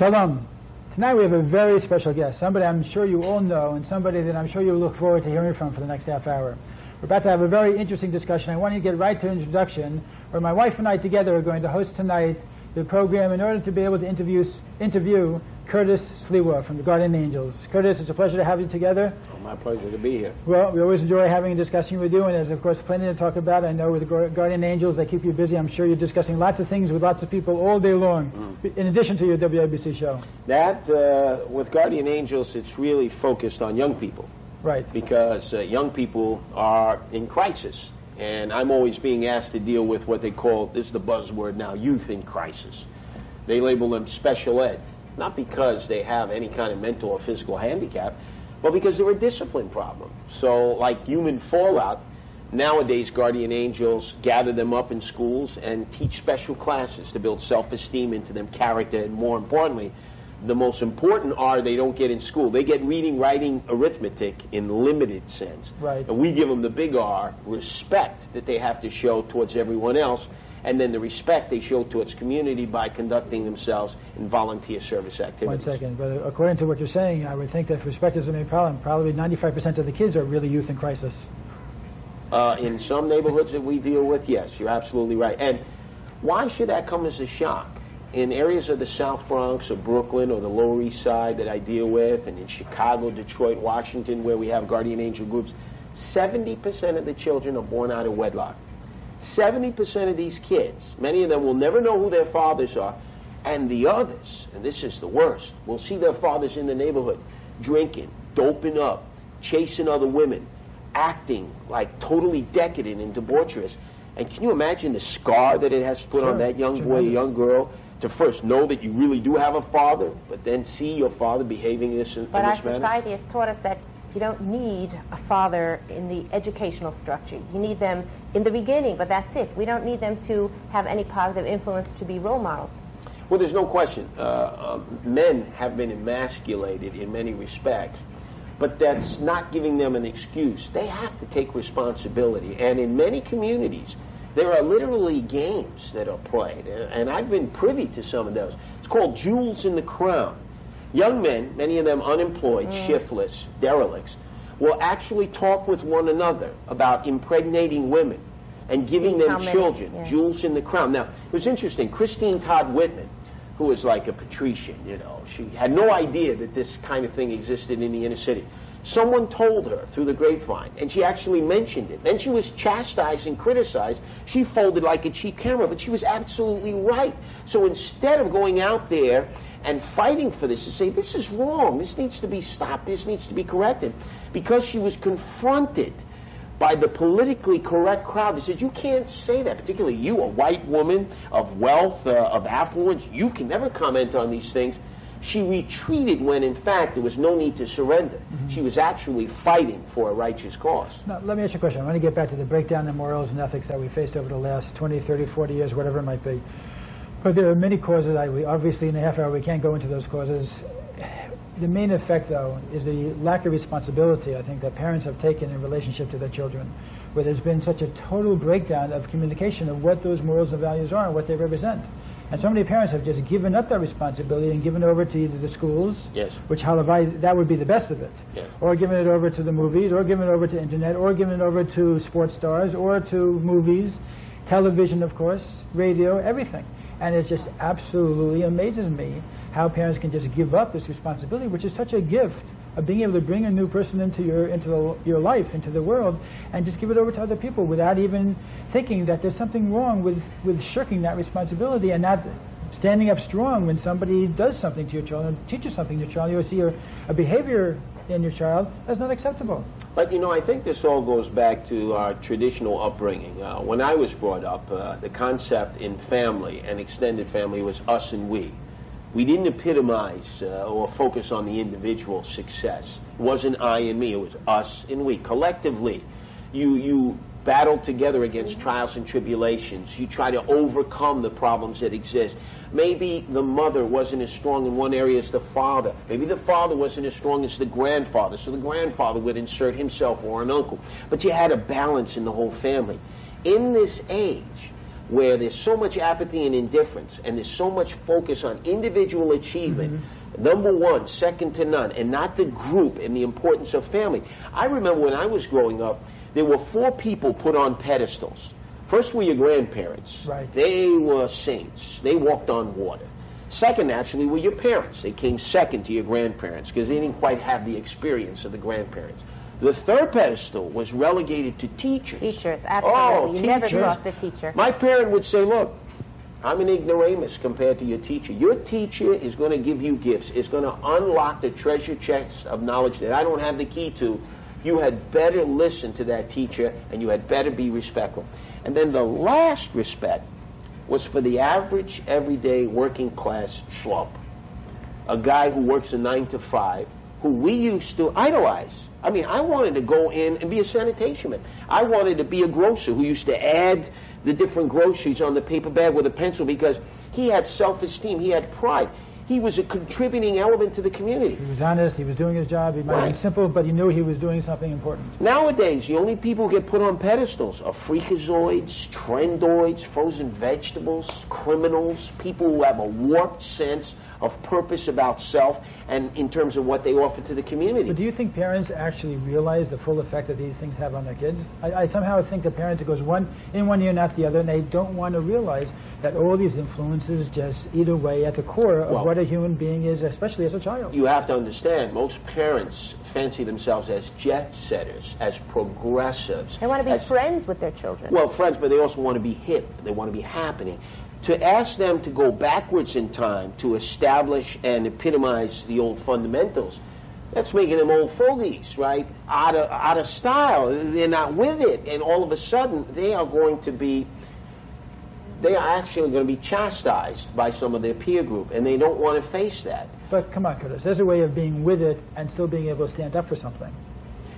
Shalom. Tonight we have a very special guest, somebody I'm sure you all know, and somebody that I'm sure you'll look forward to hearing from for the next half hour. We're about to have a very interesting discussion. I want to get right to introduction, where my wife and I together are going to host tonight the program in order to be able to interview, interview Curtis Sliwa from the Guardian Angels. Curtis, it's a pleasure to have you together. Oh, my pleasure to be here. Well, we always enjoy having and discussing with you, and there's, of course, plenty to talk about. I know with the Guardian Angels, they keep you busy. I'm sure you're discussing lots of things with lots of people all day long, mm. in addition to your WABC show. That, uh, with Guardian Angels, it's really focused on young people. Right. Because uh, young people are in crisis. And I'm always being asked to deal with what they call, this is the buzzword now, youth in crisis. They label them special ed, not because they have any kind of mental or physical handicap, but because they're a discipline problem. So, like human fallout, nowadays guardian angels gather them up in schools and teach special classes to build self-esteem into them, character, and more importantly, the most important are they don't get in school. They get reading, writing, arithmetic in limited sense. Right. And we give them the big R, respect that they have to show towards everyone else, and then the respect they show towards community by conducting themselves in volunteer service activities. One second, but according to what you're saying, I would think that if respect is the main problem, probably 95% of the kids are really youth in crisis. Uh, in some neighborhoods that we deal with, yes, you're absolutely right. And why should that come as a shock? In areas of the South Bronx or Brooklyn or the Lower East Side that I deal with, and in Chicago, Detroit, Washington, where we have guardian angel groups, 70% of the children are born out of wedlock. 70% of these kids, many of them will never know who their fathers are, and the others, and this is the worst, will see their fathers in the neighborhood drinking, doping up, chasing other women, acting like totally decadent and debaucherous. And can you imagine the scar that it has put sure. on that young boy, young girl? To first know that you really do have a father, but then see your father behaving in this, in but this our society has taught us that you don't need a father in the educational structure. You need them in the beginning, but that's it. We don't need them to have any positive influence to be role models. Well, there's no question. Uh, uh, men have been emasculated in many respects, but that's not giving them an excuse. They have to take responsibility. And in many communities, there are literally games that are played, and I've been privy to some of those. It's called Jewels in the Crown. Young men, many of them unemployed, mm. shiftless, derelicts, will actually talk with one another about impregnating women and giving them children, yeah. jewels in the crown. Now, it was interesting. Christine Todd Whitman, who was like a patrician, you know, she had no idea that this kind of thing existed in the inner city. Someone told her through the grapevine, and she actually mentioned it. Then she was chastised and criticized. She folded like a cheap camera, but she was absolutely right. So instead of going out there and fighting for this to say, this is wrong, this needs to be stopped, this needs to be corrected, because she was confronted by the politically correct crowd that said, you can't say that, particularly you, a white woman of wealth, uh, of affluence, you can never comment on these things. She retreated when, in fact, there was no need to surrender. Mm-hmm. She was actually fighting for a righteous cause. Now, let me ask you a question. I want to get back to the breakdown in morals and ethics that we faced over the last 20, 30, 40 years, whatever it might be. But there are many causes. I, we, obviously, in a half hour, we can't go into those causes. The main effect, though, is the lack of responsibility, I think, that parents have taken in relationship to their children, where there's been such a total breakdown of communication of what those morals and values are and what they represent. And so many parents have just given up that responsibility and given it over to either the schools, yes. which however that would be the best of it, yes. or given it over to the movies, or given it over to internet, or given it over to sports stars, or to movies, television, of course, radio, everything. And it just absolutely amazes me how parents can just give up this responsibility, which is such a gift of being able to bring a new person into your into the, your life, into the world, and just give it over to other people without even thinking that there's something wrong with, with shirking that responsibility and not standing up strong when somebody does something to your child and teaches something to your child. You see a, a behavior in your child that's not acceptable. But you know, I think this all goes back to our traditional upbringing. Uh, when I was brought up, uh, the concept in family and extended family was us and we. We didn't epitomize uh, or focus on the individual success. It wasn't I and me, it was us and we. Collectively, you, you battle together against trials and tribulations. You try to overcome the problems that exist. Maybe the mother wasn't as strong in one area as the father. Maybe the father wasn't as strong as the grandfather, so the grandfather would insert himself or an uncle. But you had a balance in the whole family. In this age, where there's so much apathy and indifference, and there's so much focus on individual achievement, mm-hmm. number one, second to none, and not the group and the importance of family. I remember when I was growing up, there were four people put on pedestals. First were your grandparents. Right. They were saints. They walked on water. Second, naturally, were your parents. They came second to your grandparents because they didn't quite have the experience of the grandparents. The third pedestal was relegated to teachers. Teachers, absolutely. Oh, you never teachers. the teacher. My parent would say, look, I'm an ignoramus compared to your teacher. Your teacher is going to give you gifts. It's going to unlock the treasure chest of knowledge that I don't have the key to. You had better listen to that teacher and you had better be respectful. And then the last respect was for the average, everyday, working class schlub. A guy who works a nine to five, who we used to idolize. I mean, I wanted to go in and be a sanitation man. I wanted to be a grocer who used to add the different groceries on the paper bag with a pencil because he had self-esteem, he had pride. He was a contributing element to the community. He was honest. He was doing his job. He might Right. been simple, but he knew he was doing something important. Nowadays, the only people who get put on pedestals are freakazoids, trendoids, frozen vegetables, criminals, people who have a warped sense of purpose about self and in terms of what they offer to the community. But do you think parents actually realize the full effect that these things have on their kids? I, I somehow think the parents, it goes one in one ear, not the other, and they don't want to realize that all these influences just eat away at the core of Well- what a human being is, especially as a child. you have to understand, most parents fancy themselves as jet setters, as progressives. They want to be as- friends with their children. Well, friends, but they also want to be hip. They want to be happening. To ask them to go backwards in time to establish and epitomize the old fundamentals, that's making them old fogies, right? Out of, out of style. They're not with it. And all of a sudden, they are going to be, they are actually going to be chastised by some of their peer group. And they don't want to face that. But come on, Curtis, there's a way of being with it and still being able to stand up for something.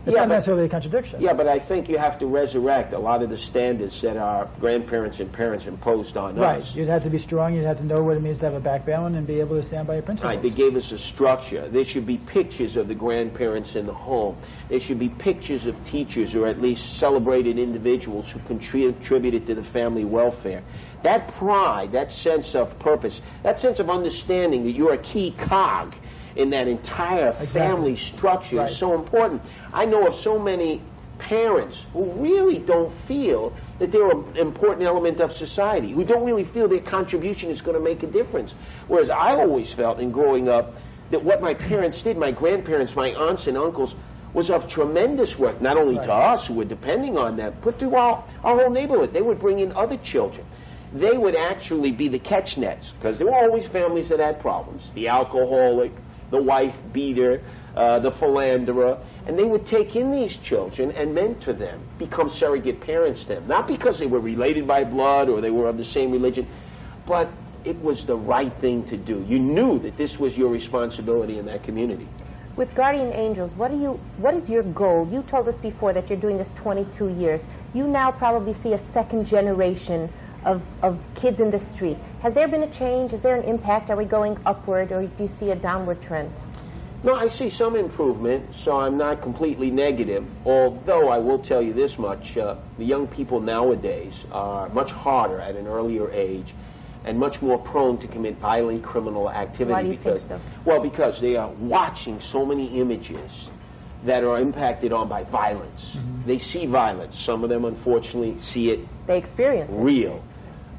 It's Yeah, not but- necessarily a contradiction. Yeah, but I think you have to resurrect a lot of the standards that our grandparents and parents imposed on Right. us. Right. You'd have to be strong. You'd have to know what it means to have a backbone and be able to stand by your principles. Right, they gave us a structure. There should be pictures of the grandparents in the home. There should be pictures of teachers or at least celebrated individuals who contributed to the family welfare. That pride, that sense of purpose, that sense of understanding that you're a key cog in that entire family structure Right. is so important. I know of so many parents who really don't feel that they're an important element of society, who don't really feel their contribution is going to make a difference. Whereas I always felt in growing up that what my parents did, my grandparents, my aunts and uncles, was of tremendous worth, not only to us who were depending on them, but to our, our whole neighborhood. They would bring in other children. They would actually be the catch nets, because there were always families that had problems. The alcoholic, the wife beater, uh, the philanderer, and they would take in these children and mentor them, become surrogate parents to them. Not because they were related by blood or they were of the same religion, but it was the right thing to do. You knew that this was your responsibility in that community. With Guardian Angels, what do you what is your goal? You told us before that you're doing this 22 years. You now probably see a second generation of, of kids in the street. Has there been a change? Is there an impact? Are we going upward or do you see a downward trend? No, I see some improvement, so I'm not completely negative. Although I will tell you this much: uh, the young people nowadays are much harder at an earlier age, and much more prone to commit violent criminal activity. Why do you because, think so? well, because they are watching so many images that are impacted on by violence. Mm-hmm. They see violence. Some of them, unfortunately, see it They experience it.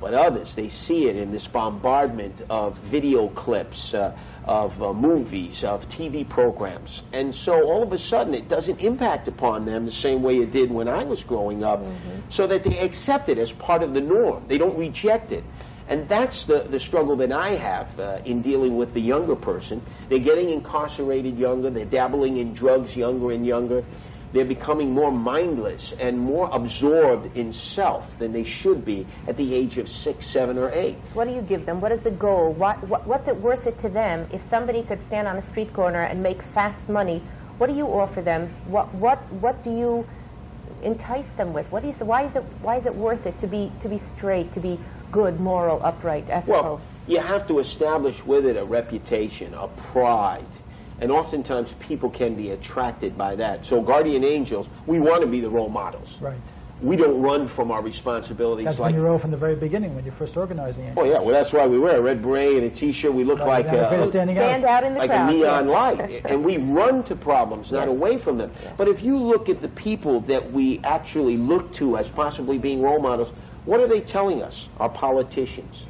But others, they see it in this bombardment of video clips, uh, of uh, movies, of TV programs. And so all of a sudden it doesn't impact upon them the same way it did when I was growing up, so that they accept it as part of the norm. They don't reject it. And that's the, the struggle that I have uh, in dealing with the younger person. They're getting incarcerated younger, they're dabbling in drugs younger and younger. They're becoming more mindless and more absorbed in self than they should be at the age of six, seven, or eight. What do you give them? What is the goal? What, what, what's it worth it to them if somebody could stand on a street corner and make fast money? What do you offer them? What, what, what do you entice them with? What is, why, is it, why is it worth it to be, to be straight, to be good, moral, upright, ethical? Well, you have to establish with it a reputation, a pride. And oftentimes people can be attracted by that. So, guardian angels, we want to be the role models. Right. we don't run from our responsibilities That's like when you roll from the very beginning, when you're first organizing it. Oh yeah, well that's why we wear a red beret and a t-shirt. We look Right, like not afraid of uh, standing Stand out in the like crowd. a neon light, and we run to problems, not Yes. away from them. But if you look at the people that we actually look to as possibly being role models, what are they telling us? Our politicians,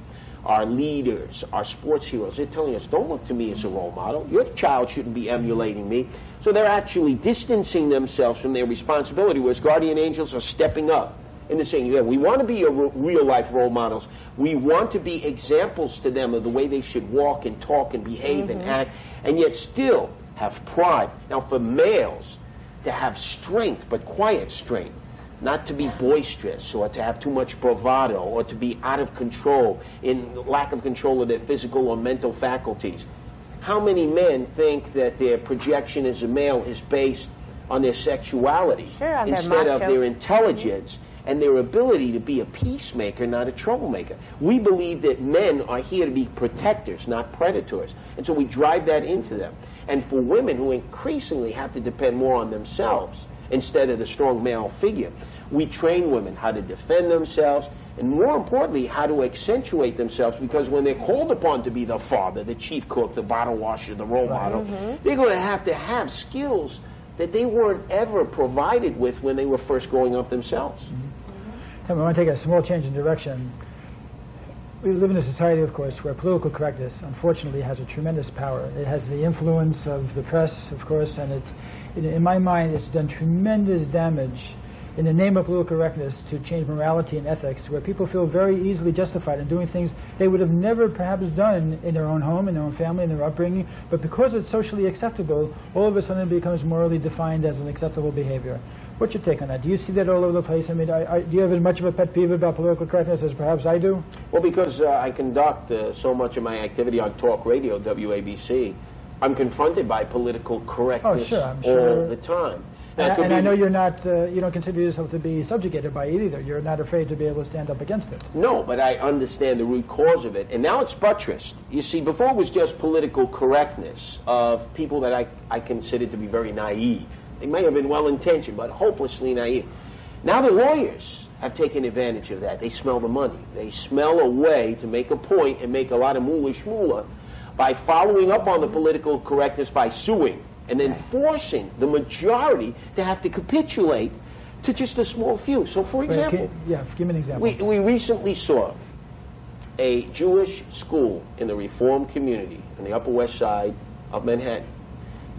our leaders, our sports heroes. They're telling us, don't look to me as a role model. Your child shouldn't be emulating me. So they're actually distancing themselves from their responsibility, whereas guardian angels are stepping up and they're saying, yeah, we want to be real life role models. We want to be examples to them of the way they should walk and talk and behave and mm-hmm. act, and yet still have pride. Now, for males, to have strength, but quiet strength, not to be boisterous or to have too much bravado or to be out of control in lack of control of their physical or mental faculties. How many men think that their projection as a male is based on their sexuality Sure, on their instead of their intelligence and their ability to be a peacemaker, not a troublemaker? We believe that men are here to be protectors, not predators. And so we drive that into them. And for women who increasingly have to depend more on themselves instead of the strong male figure, we train women how to defend themselves and more importantly, how to accentuate themselves because when they're called upon to be the father, the chief cook, the bottle washer, the role model, mm-hmm. they're going to have to have skills that they weren't ever provided with when they were first growing up themselves. Mm-hmm. Mm-hmm. Tim, I want to take a small change in direction. We live in a society, of course, where political correctness, unfortunately, has a tremendous power. It has the influence of the press, of course, and it, in, in my mind, it's done tremendous damage in the name of political correctness to change morality and ethics, where people feel very easily justified in doing things they would have never perhaps done in their own home, in their own family, in their upbringing, but because it's socially acceptable, all of a sudden it becomes morally defined as an acceptable behavior. What's your take on that? Do you see that all over the place? I mean, I, I, do you have as much of a pet peeve about political correctness as perhaps I do? Well, because uh, I conduct uh, so much of my activity on talk radio, WABC, I'm confronted by political correctness Oh, sure, I'm all the time. Now, And, could and I know you're not, uh, you don't consider yourself to be subjugated by it either. You're not afraid to be able to stand up against it. No, but I understand the root cause of it. And now it's buttressed. You see, before it was just political correctness of people that I, I considered to be very naive. They may have been well intentioned, but hopelessly naive. Now the lawyers have taken advantage of that. They smell the money. They smell a way to make a point and make a lot of moolah shmoolah by following up on the political correctness by suing and then forcing the majority to have to capitulate to just a small few. So, for example, can- yeah, give me an example. we, we recently saw a Jewish school in the Reform community in the Upper West Side of Manhattan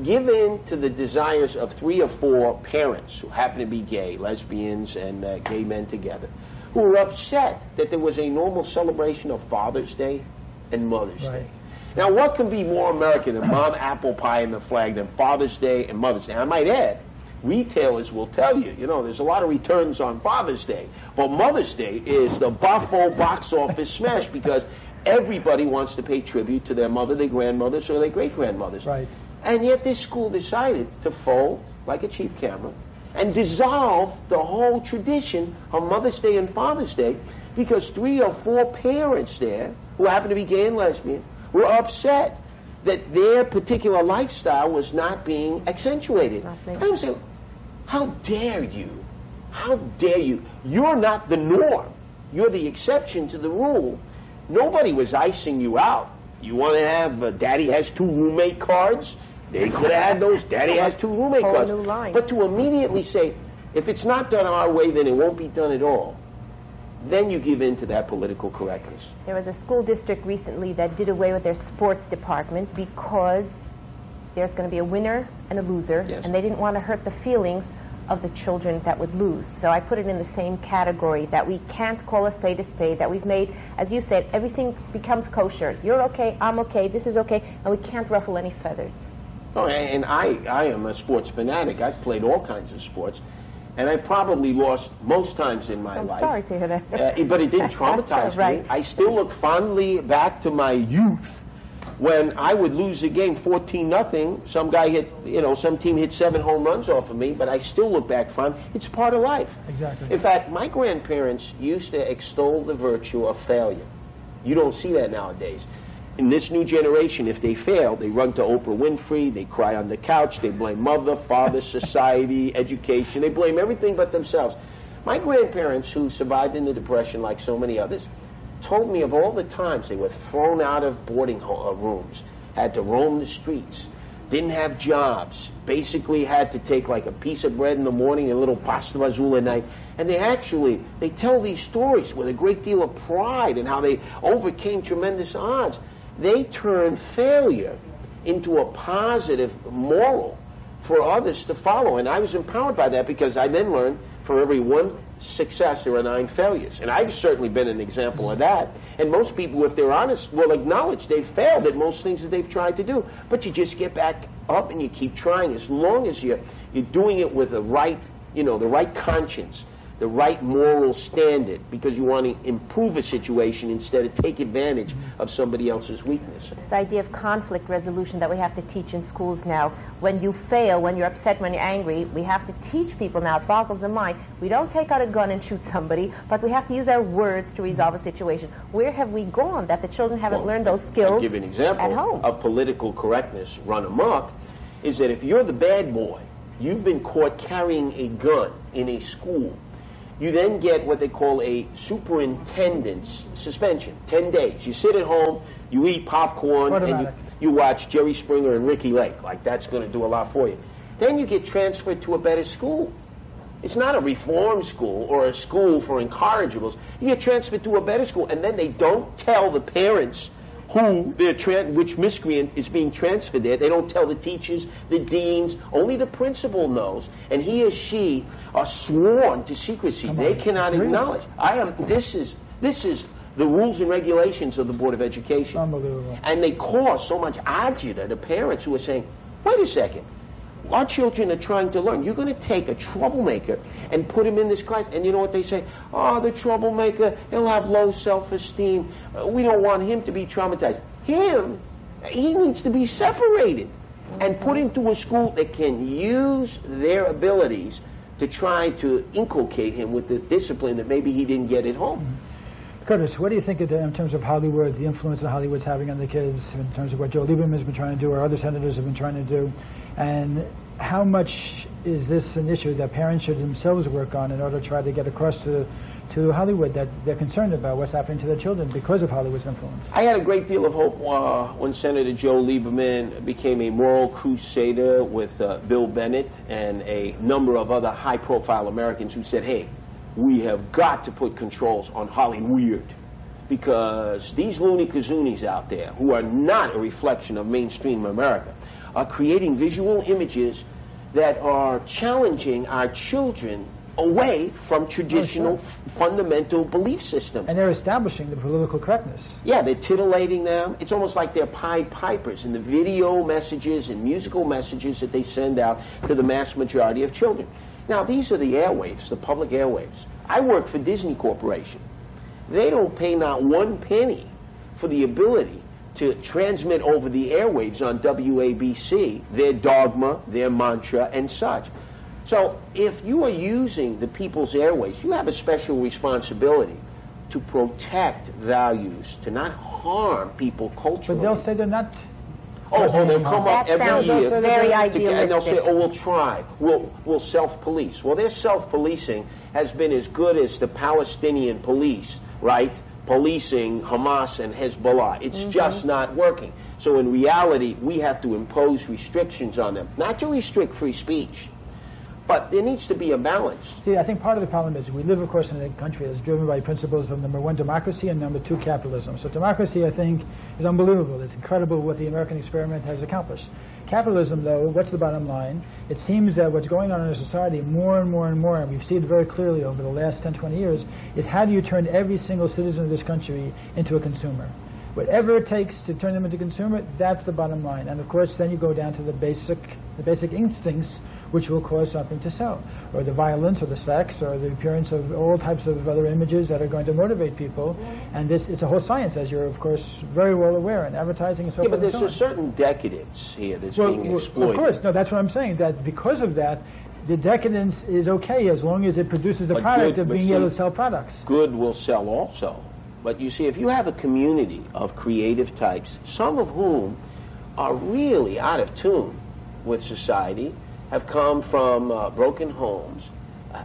give in to the desires of three or four parents who happen to be gay, lesbians, and uh, gay men together, who were upset that there was a normal celebration of Father's Day and Mother's Right. Day. Now, what can be more American than mom apple pie and the flag than Father's Day and Mother's Day? I might add, retailers will tell you, you know, there's a lot of returns on Father's Day, but Mother's Day is the buffo box office smash because everybody wants to pay tribute to their mother, their grandmothers, or their great grandmothers. Right. And yet this school decided to fold like a cheap camera and dissolve the whole tradition of Mother's Day and Father's Day because three or four parents there who happen to be gay and lesbian were upset that their particular lifestyle was not being accentuated. And I'm saying, how dare you? How dare you? You're not the norm. You're the exception to the rule. Nobody was icing you out. You want to have uh, Daddy has two roommate cards? They could have had those. Daddy has two roommate Whole cards. But to immediately say, if it's not done our way, then it won't be done at all. Then you give in to that political correctness. There was a school district recently that did away with their sports department because there's going to be a winner and a loser, Yes. and they didn't want to hurt the feelings of the children that would lose. So I put it in the same category that we can't call a spade a spade, that we've made, as you said, everything becomes kosher. You're okay, I'm okay, this is okay, and we can't ruffle any feathers. Oh, and I, I am a sports fanatic. I've played all kinds of sports, and I probably lost most times in my I'm life. sorry to hear that. Uh, but it didn't traumatize Right. me. I still look fondly back to my youth when I would lose a game 14 nothing. Some guy hit, you know, some team hit seven home runs off of me, but I still look back fond. It's part of life. Exactly. In fact, my grandparents used to extol the virtue of failure. You don't see that nowadays. In this new generation, if they fail, they run to Oprah Winfrey, they cry on the couch, they blame mother, father, society, education, they blame everything but themselves. My grandparents, who survived in the Depression like so many others, told me of all the times they were thrown out of boarding ho- uh, rooms, had to roam the streets, didn't have jobs, basically had to take like a piece of bread in the morning and a little pasta mazzola at night. And they actually, they tell these stories with a great deal of pride and how they overcame tremendous odds. They turned failure into a positive moral for others to follow. And I was empowered by that because I then learned for every one success, there are nine failures. And I've certainly been an example of that. And most people, if they're honest, will acknowledge they've failed at most things that they've tried to do. But you just get back up and you keep trying as long as you're, you're doing it with the right, you know, the right conscience the right moral standard because you want to improve a situation instead of take advantage of somebody else's weakness. This idea of conflict resolution that we have to teach in schools now. When you fail, when you're upset, when you're angry, we have to teach people now. It boggles the mind. We don't take out a gun and shoot somebody, but we have to use our words to resolve a situation. Where have we gone that the children haven't Well, learned those skills? I'll give an example at home? of political correctness run amok is that if you're the bad boy, you've been caught carrying a gun in a school, you then get what they call a superintendent's suspension, 10 days. You sit at home, you eat popcorn, and you, you watch Jerry Springer and Ricki Lake. Like, that's going to do a lot for you. Then you get transferred to a better school. It's not a reform school or a school for incorrigibles. You get transferred to a better school, and then they don't tell the parents who they're tran which miscreant is being transferred there. They don't tell the teachers, the deans. Only the principal knows, and he or she are sworn to secrecy. Come they on, cannot acknowledge. I am. This is this is the rules and regulations of the Board of Education. Unbelievable. And they cause so much agita to parents who are saying, wait a second, our children are trying to learn. You're going to take a troublemaker and put him in this class. And you know what they say? Oh, the troublemaker, he'll have low self-esteem. We don't want him to be traumatized. Him, he needs to be separated and put into a school that can use their abilities to try to inculcate him with the discipline that maybe he didn't get at home. Curtis, what do you think the, in terms of Hollywood, the influence that Hollywood's having on the kids, in terms of what Joe Lieberman's been trying to do, or other senators have been trying to do, and how much is this an issue that parents should themselves work on in order to try to get across to, to Hollywood that they're concerned about what's happening to their children because of Hollywood's influence? I had a great deal of hope uh, when Senator Joe Lieberman became a moral crusader with uh, Bill Bennett and a number of other high profile Americans who said, hey, we have got to put controls on Hollywood because these loony kazoonies out there who are not a reflection of mainstream America are creating visual images that are challenging our children away from traditional oh, sure. f- fundamental belief systems. And they're establishing the political correctness. Yeah, they're titillating them. It's almost like they're Pied Pipers in the video messages and musical messages that they send out to the mass majority of children. Now, these are the airwaves, the public airwaves. I work for Disney Corporation. They don't pay not one penny for the ability to transmit over the airwaves on WABC their dogma, their mantra, and such. So if you are using the people's airways, you have a special responsibility to protect values, to not harm people culturally. But they'll say they're not. Oh, oh, they'll come up That every year. very to- to and they'll say, oh, we'll try. We'll, we'll self-police. Well, their self-policing has been as good as the Palestinian police, right? Policing Hamas and Hezbollah. It's Mm-hmm. just not working. So in reality, we have to impose restrictions on them. Not to restrict free speech, but there needs to be a balance. See, I think part of the problem is we live, of course, in a country that's driven by principles of number one, democracy, and number two, capitalism. So democracy, I think, is unbelievable. It's incredible what the American experiment has accomplished. Capitalism, though, what's the bottom line? It seems that what's going on in our society more and more and more, and we've seen it very clearly over the last 10, 20 years, is how do you turn every single citizen of this country into a consumer? Whatever it takes to turn them into consumer, that's the bottom line. And of course, then you go down to the basic, the basic instincts, which will cause something to sell, or the violence, or the sex, or the appearance of all types of other images that are going to motivate people. And this, it's a whole science, as you're of course very well aware, and advertising and so Yeah, forth but there's so a certain decadence here that's Well, being exploited. Of course, no, that's what I'm saying. That because of that, the decadence is okay as long as it produces the But product good- of being able to sell products. good will sell also. But you see, if you have a community of creative types, some of whom are really out of tune with society, have come from uh, broken homes,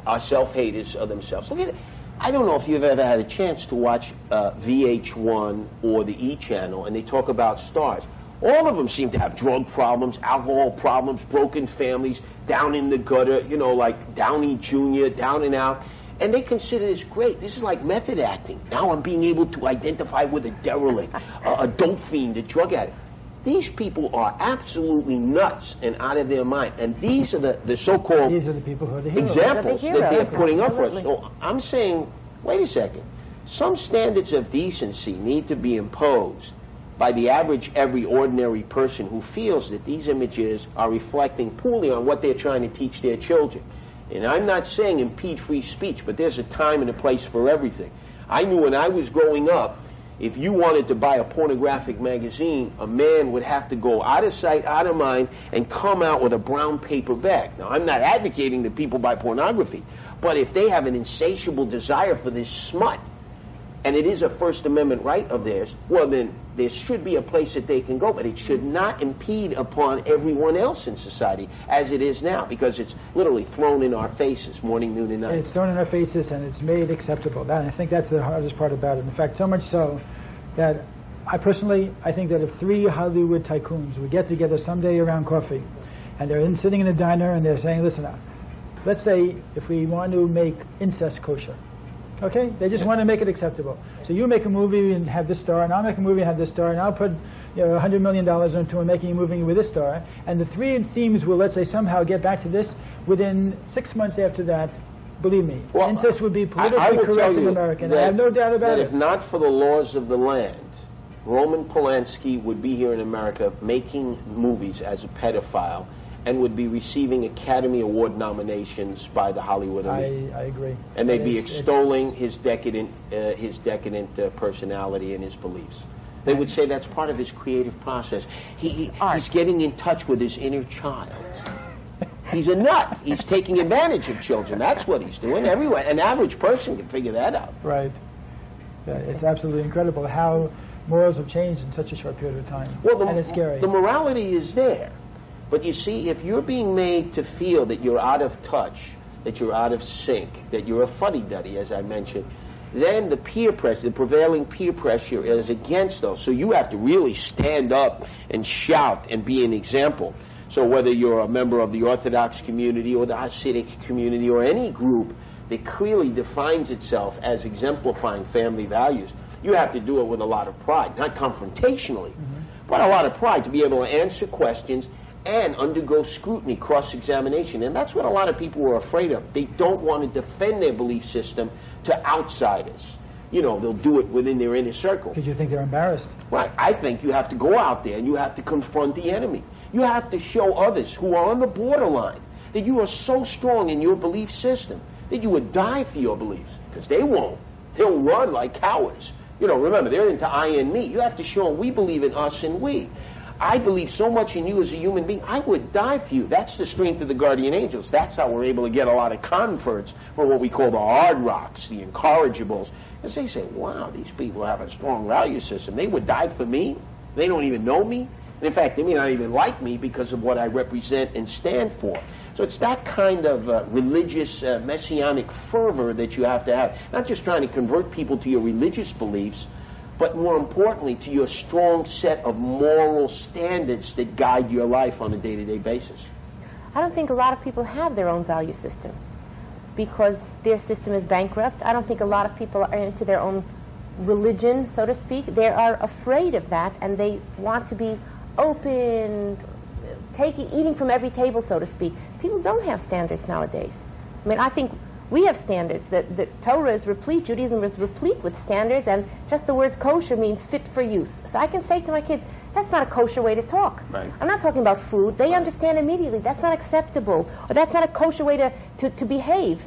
are self-haters of themselves. Look at it. I don't know if you've ever had a chance to watch uh, VH1 or the E channel, and they talk about stars. All of them seem to have drug problems, alcohol problems, broken families, down in the gutter, you know, like Downey Jr., down and out. And they consider this great. This is like method acting. Now I'm being able to identify with a derelict, a, a dope fiend, a drug addict. These people are absolutely nuts and out of their mind. And these are the, the so-called These are the people who are the heroes. examples They're that they're heroes, putting up for us. So I'm saying, wait a second. Some standards of decency need to be imposed by the average, every ordinary person who feels that these images are reflecting poorly on what they're trying to teach their children. And I'm not saying impede free speech, but there's a time and a place for everything. I knew when I was growing up, if you wanted to buy a pornographic magazine, a man would have to go out of sight, out of mind, and come out with a brown paper bag. Now, I'm not advocating that people buy pornography, but if they have an insatiable desire for this smut, and it is a First Amendment right of theirs, well, then there should be a place that they can go, but it should not impede upon everyone else in society as it is now, because it's literally thrown in our faces morning, noon, and night. It's thrown in our faces and it's made acceptable. That, I think that's the hardest part about it. In fact, so much so that I personally, I think that if three Hollywood tycoons would get together someday around coffee, and they're in, sitting in a diner and they're saying, listen, let's say if we want to make incest kosher, okay? They just want to make it acceptable. So you make a movie and have this star, and I'll make a movie and have this star, and I'll put you know, $100 million into making a movie with this star, and the three themes will, let's say, somehow get back to this within six months after that. Believe me, Well, incest would be politically I will correct in America. that- I have no doubt about that it. if not for the laws of the land, Roman Polanski would be here in America making movies as a pedophile and would be receiving Academy Award nominations by the Hollywood elite. I, I agree. and they'd be It's- it's- extolling his decadent, uh, his decadent uh, personality and his beliefs. They would say that's part of his creative process. He, he- he's getting in touch with his inner child. He's a nut. He's taking advantage of children. That's what he's doing. Everyone, an average person can figure that out. Right. Yeah, it's absolutely incredible how morals have changed in such a short period of time. Well, the, and it's scary. the morality is there. But you see, if you're being made to feel that you're out of touch, that you're out of sync, that you're a fuddy-duddy, as I mentioned, then the peer pressure, the prevailing peer pressure is against those. So you have to really stand up and shout and be an example. So whether you're a member of the Orthodox community or the Hasidic community or any group that clearly defines itself as exemplifying family values, you have to do it with a lot of pride, not confrontationally, mm-hmm. but a lot of pride to be able to answer questions and undergo scrutiny, cross-examination. And that's what a lot of people are afraid of. They don't want to defend their belief system to outsiders. You know, they'll do it within their inner circle. Because you think they're embarrassed. Right. I think you have to go out there and you have to confront the enemy. You have to show others who are on the borderline that you are so strong in your belief system that you would die for your beliefs. Because they won't. They'll run like cowards. You know, remember, they're into I and me. You have to show them we believe in us and we. I believe so much in you as a human being, I would die for you. That's the strength of the guardian angels. That's how we're able to get a lot of converts for what we call the hard rocks, the incorrigibles. Because they say, wow, these people have a strong value system. They would die for me. They don't even know me. And in fact, they may not even like me because of what I represent and stand for. So it's that kind of uh, religious, uh, messianic fervor that you have to have. Not just trying to convert people to your religious beliefs, but more importantly, to your strong set of moral standards that guide your life on a day to day basis. I don't think a lot of people have their own value system because their system is bankrupt. I don't think a lot of people are into their own religion, so to speak. They are afraid of that and they want to be open, taking, eating from every table, so to speak. People don't have standards nowadays. I mean, I think we have standards. That the Torah is replete, Judaism is replete with standards, and just the word kosher means fit for use. So I can say to my kids, that's not a kosher way to talk. Right. I'm not talking about food. They understand immediately that's not acceptable, or that's not a kosher way to, to, to behave.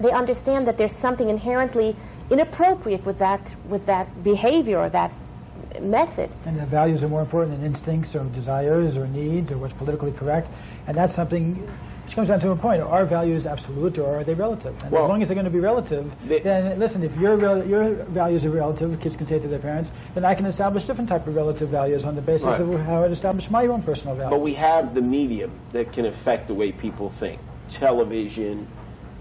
They understand that there's something inherently inappropriate with that, with that behavior or that method. And that values are more important than instincts or desires or needs or what's politically correct. And that's something which comes down to a point. Are values absolute or are they relative? And Well, as long as they're going to be relative, they- then listen, if your, your values are relative, kids can say to their parents, then I can establish different type of relative values on the basis Right. of how I establish my own personal values. But we have the medium that can affect the way people think television,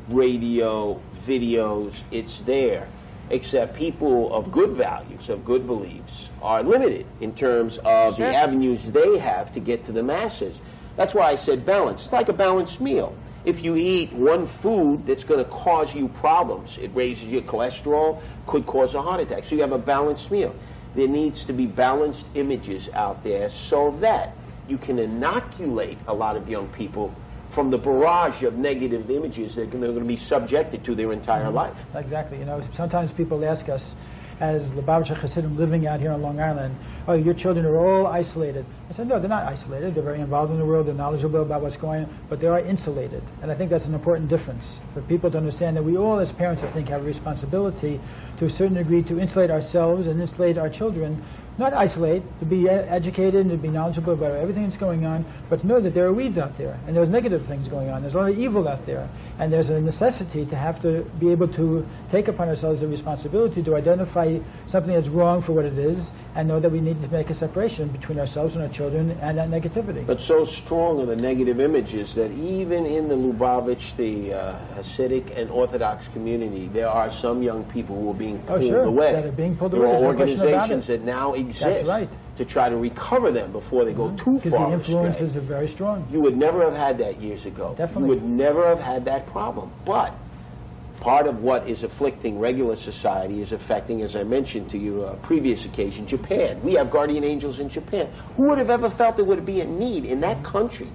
radio, videos, it's there. Except people of good values, of good beliefs, are limited in terms of Sure. the avenues they have to get to the masses. That's why I said balance. It's like a balanced meal. If you eat one food that's going to cause you problems, it raises your cholesterol, could cause a heart attack. So you have a balanced meal. There needs to be balanced images out there so that you can inoculate a lot of young people from the barrage of negative images that they're going to be subjected to their entire mm-hmm. life. Exactly. You know, sometimes people ask us, as the Lubavitcher Hasidim living out here on Long Island, oh, your children are all isolated. I said, no, they're not isolated. They're very involved in the world. They're knowledgeable about what's going on, but they are insulated. And I think that's an important difference for people to understand that we all, as parents, I think, have a responsibility to a certain degree to insulate ourselves and insulate our children not isolate, to be educated and to be knowledgeable about everything that's going on, but to know that there are weeds out there and there's negative things going on. There's a lot of evil out there. And there's a necessity to have to be able to take upon ourselves the responsibility to identify something that's wrong for what it is and know that we need to make a separation between ourselves and our children and that negativity. But so strong are the negative images that even in the Lubavitch, the uh, Hasidic and Orthodox community, there are some young people who are being pulled Oh, pulled sure, away. that are being pulled there away, are there's no organizations that now exist That's right. To try to recover them before they go too because far the astray. influences are very strong. You would never have had that years ago. Definitely. You would never have had that problem. But part of what is afflicting regular society is affecting, as I mentioned to you on a previous occasion, Japan. We have guardian angels in Japan. Who would have ever felt there would be a need in that country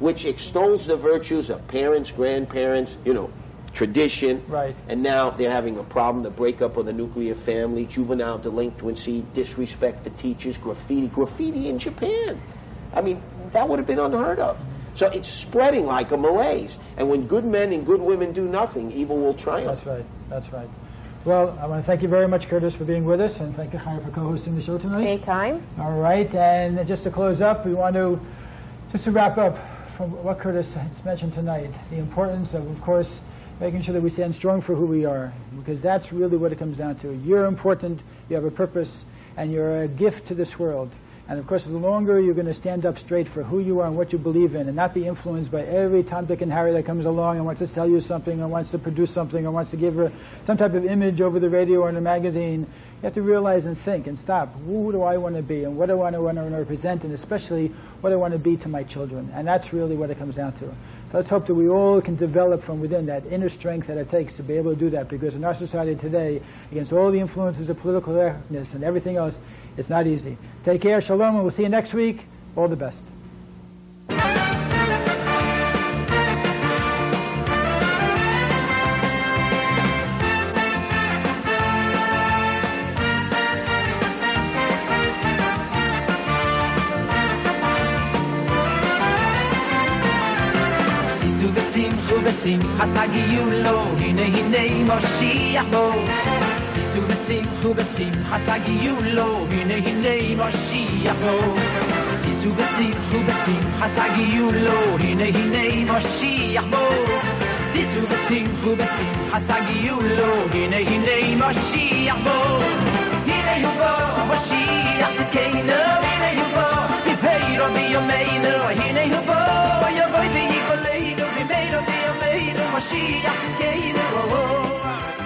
which extols the virtues of parents, grandparents, you know, tradition. Right. And now they're having a problem, the breakup of the nuclear family, juvenile delinquency, disrespect for teachers, graffiti. Graffiti in Japan. I mean, that would have been unheard of. So it's spreading like a malaise. And when good men and good women do nothing, evil will triumph. That's right. That's right. Well, I want to thank you very much, Curtis, for being with us, and thank you, Chaya, for co-hosting the show tonight. Anytime. All right, and just to close up, we want to, just to wrap up from what Curtis has mentioned tonight, the importance of, of course, making sure that we stand strong for who we are, because that's really what it comes down to. You're important, you have a purpose, and you're a gift to this world. And of course, the longer you're going to stand up straight for who you are and what you believe in, and not be influenced by every Tom, Dick, and Harry that comes along and wants to sell you something, or wants to produce something, or wants to give her some type of image over the radio or in a magazine, you have to realize and think and stop. Who do I want to be, and what do I want to represent, and especially what do I want to be to my children? And that's really what it comes down to. Let's hope that we all can develop from within that inner strength that it takes to be able to do that. Because in our society today, against all the influences of political correctness and everything else, it's not easy. Take care, shalom, and we'll see you next week. All the best. ושמחו בשמחת הגיולו, הנה הנה מושיח בו. שישו ושמחו בשמחת הגיולו, הנה הנה מושיח בו. שישו ושמחו בשמחת הגיולו, הנה הנה מושיח בו. שישו ושמחו בשמחת הגיולו, הנה הנה מושיח בו. הנה הוא בו, מושיח צדקנו, הנה הוא בו, יפהרו ביומנו, הנה הוא Mashiach came. Whoa, whoa.